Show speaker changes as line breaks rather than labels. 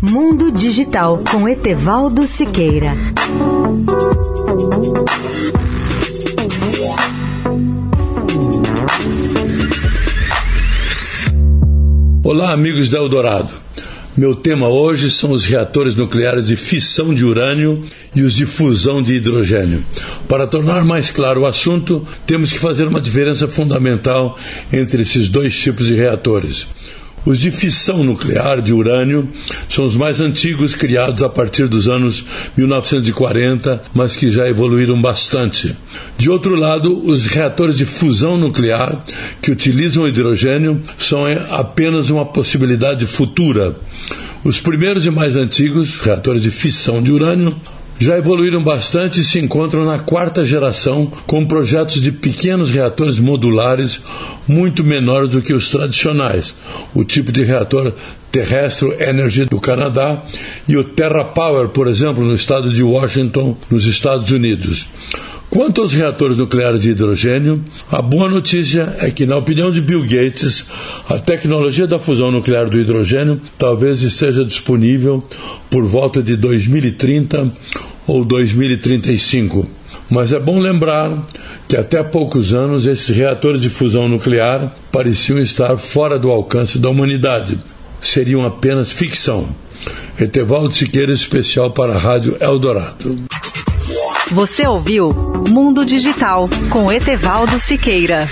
Mundo Digital com Etevaldo Siqueira.
Olá, amigos da Eldorado. Meu tema hoje são os reatores nucleares de fissão de urânio e os de fusão de hidrogênio. Para tornar mais claro o assunto, temos que fazer uma diferença fundamental entre esses dois tipos de reatores. Os de fissão nuclear de urânio são os mais antigos criados a partir dos anos 1940, mas que já evoluíram bastante. De outro lado, os reatores de fusão nuclear que utilizam hidrogênio são apenas uma possibilidade futura. Os primeiros e mais antigos, reatores de fissão de urânio, já evoluíram bastante e se encontram na quarta geração com projetos de pequenos reatores modulares muito menores do que os tradicionais, o tipo de reator Terrestre Energy do Canadá e o TerraPower, por exemplo, no estado de Washington, nos Estados Unidos. Quanto aos reatores nucleares de hidrogênio, a boa notícia é que, na opinião de Bill Gates, a tecnologia da fusão nuclear do hidrogênio talvez esteja disponível por volta de 2030 ou 2035. Mas é bom lembrar que até poucos anos esses reatores de fusão nuclear pareciam estar fora do alcance da humanidade. Seriam apenas ficção. Etevaldo Siqueira, especial para a Rádio Eldorado.
Você ouviu Mundo Digital com Etevaldo Siqueira.